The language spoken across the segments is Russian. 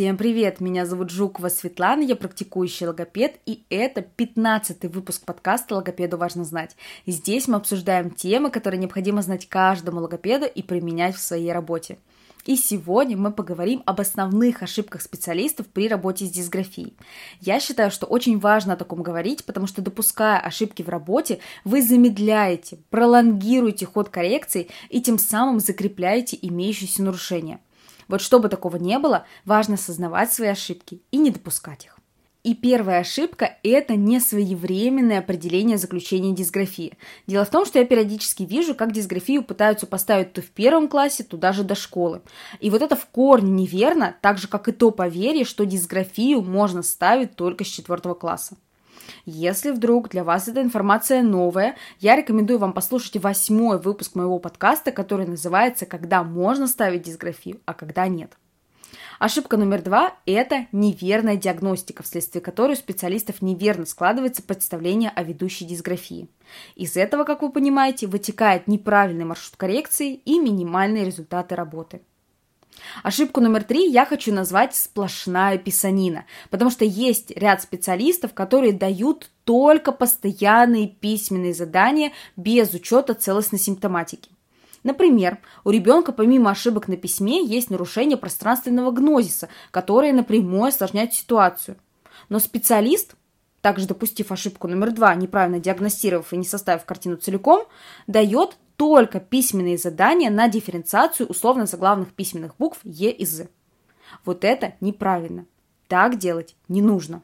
Всем привет! Меня зовут Жукова Светлана, я практикующий логопед, и это 15 выпуск подкаста «Логопеду важно знать». Здесь мы обсуждаем темы, которые необходимо знать каждому логопеду и применять в своей работе. И сегодня мы поговорим об основных ошибках специалистов при работе с дисграфией. Я считаю, что очень важно о таком говорить, потому что допуская ошибки в работе, вы замедляете, пролонгируете ход коррекции и тем самым закрепляете имеющиеся нарушения – вот чтобы такого не было, важно осознавать свои ошибки и не допускать их. И первая ошибка – это несвоевременное определение заключения дисграфии. Дело в том, что я периодически вижу, как дисграфию пытаются поставить то в первом классе, то даже до школы. И вот это в корне неверно, так же, как и то поверье, что дисграфию можно ставить только с четвертого класса. Если вдруг для вас эта информация новая, я рекомендую вам послушать восьмой выпуск моего подкаста, который называется «Когда можно ставить дисграфию, а когда нет». Ошибка номер два – это неверная диагностика, вследствие которой у специалистов неверно складывается представление о ведущей дисграфии. Из этого, как вы понимаете, вытекает неправильный маршрут коррекции и минимальные результаты работы. Ошибку номер три я хочу назвать сплошная писанина, потому что есть ряд специалистов, которые дают только постоянные письменные задания без учета целостной симптоматики. Например, у ребенка помимо ошибок на письме есть нарушение пространственного гнозиса, которое напрямую осложняет ситуацию. Но специалист, также допустив ошибку номер два, неправильно диагностировав и не составив картину целиком, дает только письменные задания на дифференциацию условно-заглавных письменных букв Е и З. Вот это неправильно. Так делать не нужно.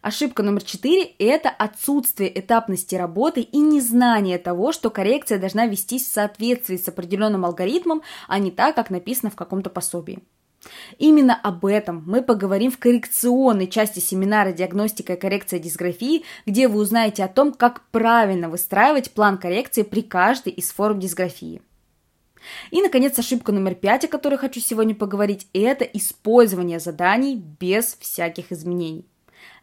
Ошибка номер четыре – это отсутствие этапности работы и незнание того, что коррекция должна вестись в соответствии с определенным алгоритмом, а не так, как написано в каком-то пособии. Именно об этом мы поговорим в коррекционной части семинара «Диагностика и коррекция дисграфии», где вы узнаете о том, как правильно выстраивать план коррекции при каждой из форм дисграфии. И, наконец, ошибка номер пять, о которой хочу сегодня поговорить, это использование заданий без всяких изменений.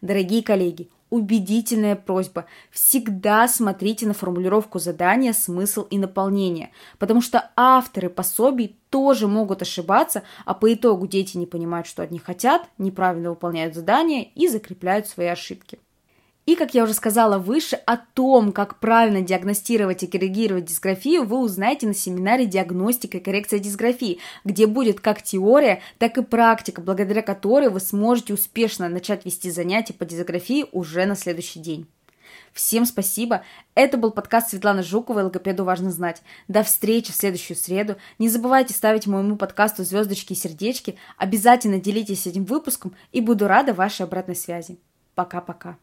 Дорогие коллеги, убедительная просьба. Всегда смотрите на формулировку задания, смысл и наполнение, потому что авторы пособий тоже могут ошибаться, а по итогу дети не понимают, что от них хотят, неправильно выполняют задания и закрепляют свои ошибки. И, как я уже сказала выше, о том, как правильно диагностировать и коррегировать дисграфию, вы узнаете на семинаре «Диагностика и коррекция дисграфии», где будет как теория, так и практика, благодаря которой вы сможете успешно начать вести занятия по дисграфии уже на следующий день. Всем спасибо. Это был подкаст Светланы Жуковой «Логопеду важно знать». До встречи в следующую среду. Не забывайте ставить моему подкасту звездочки и сердечки. Обязательно делитесь этим выпуском и буду рада вашей обратной связи. Пока-пока.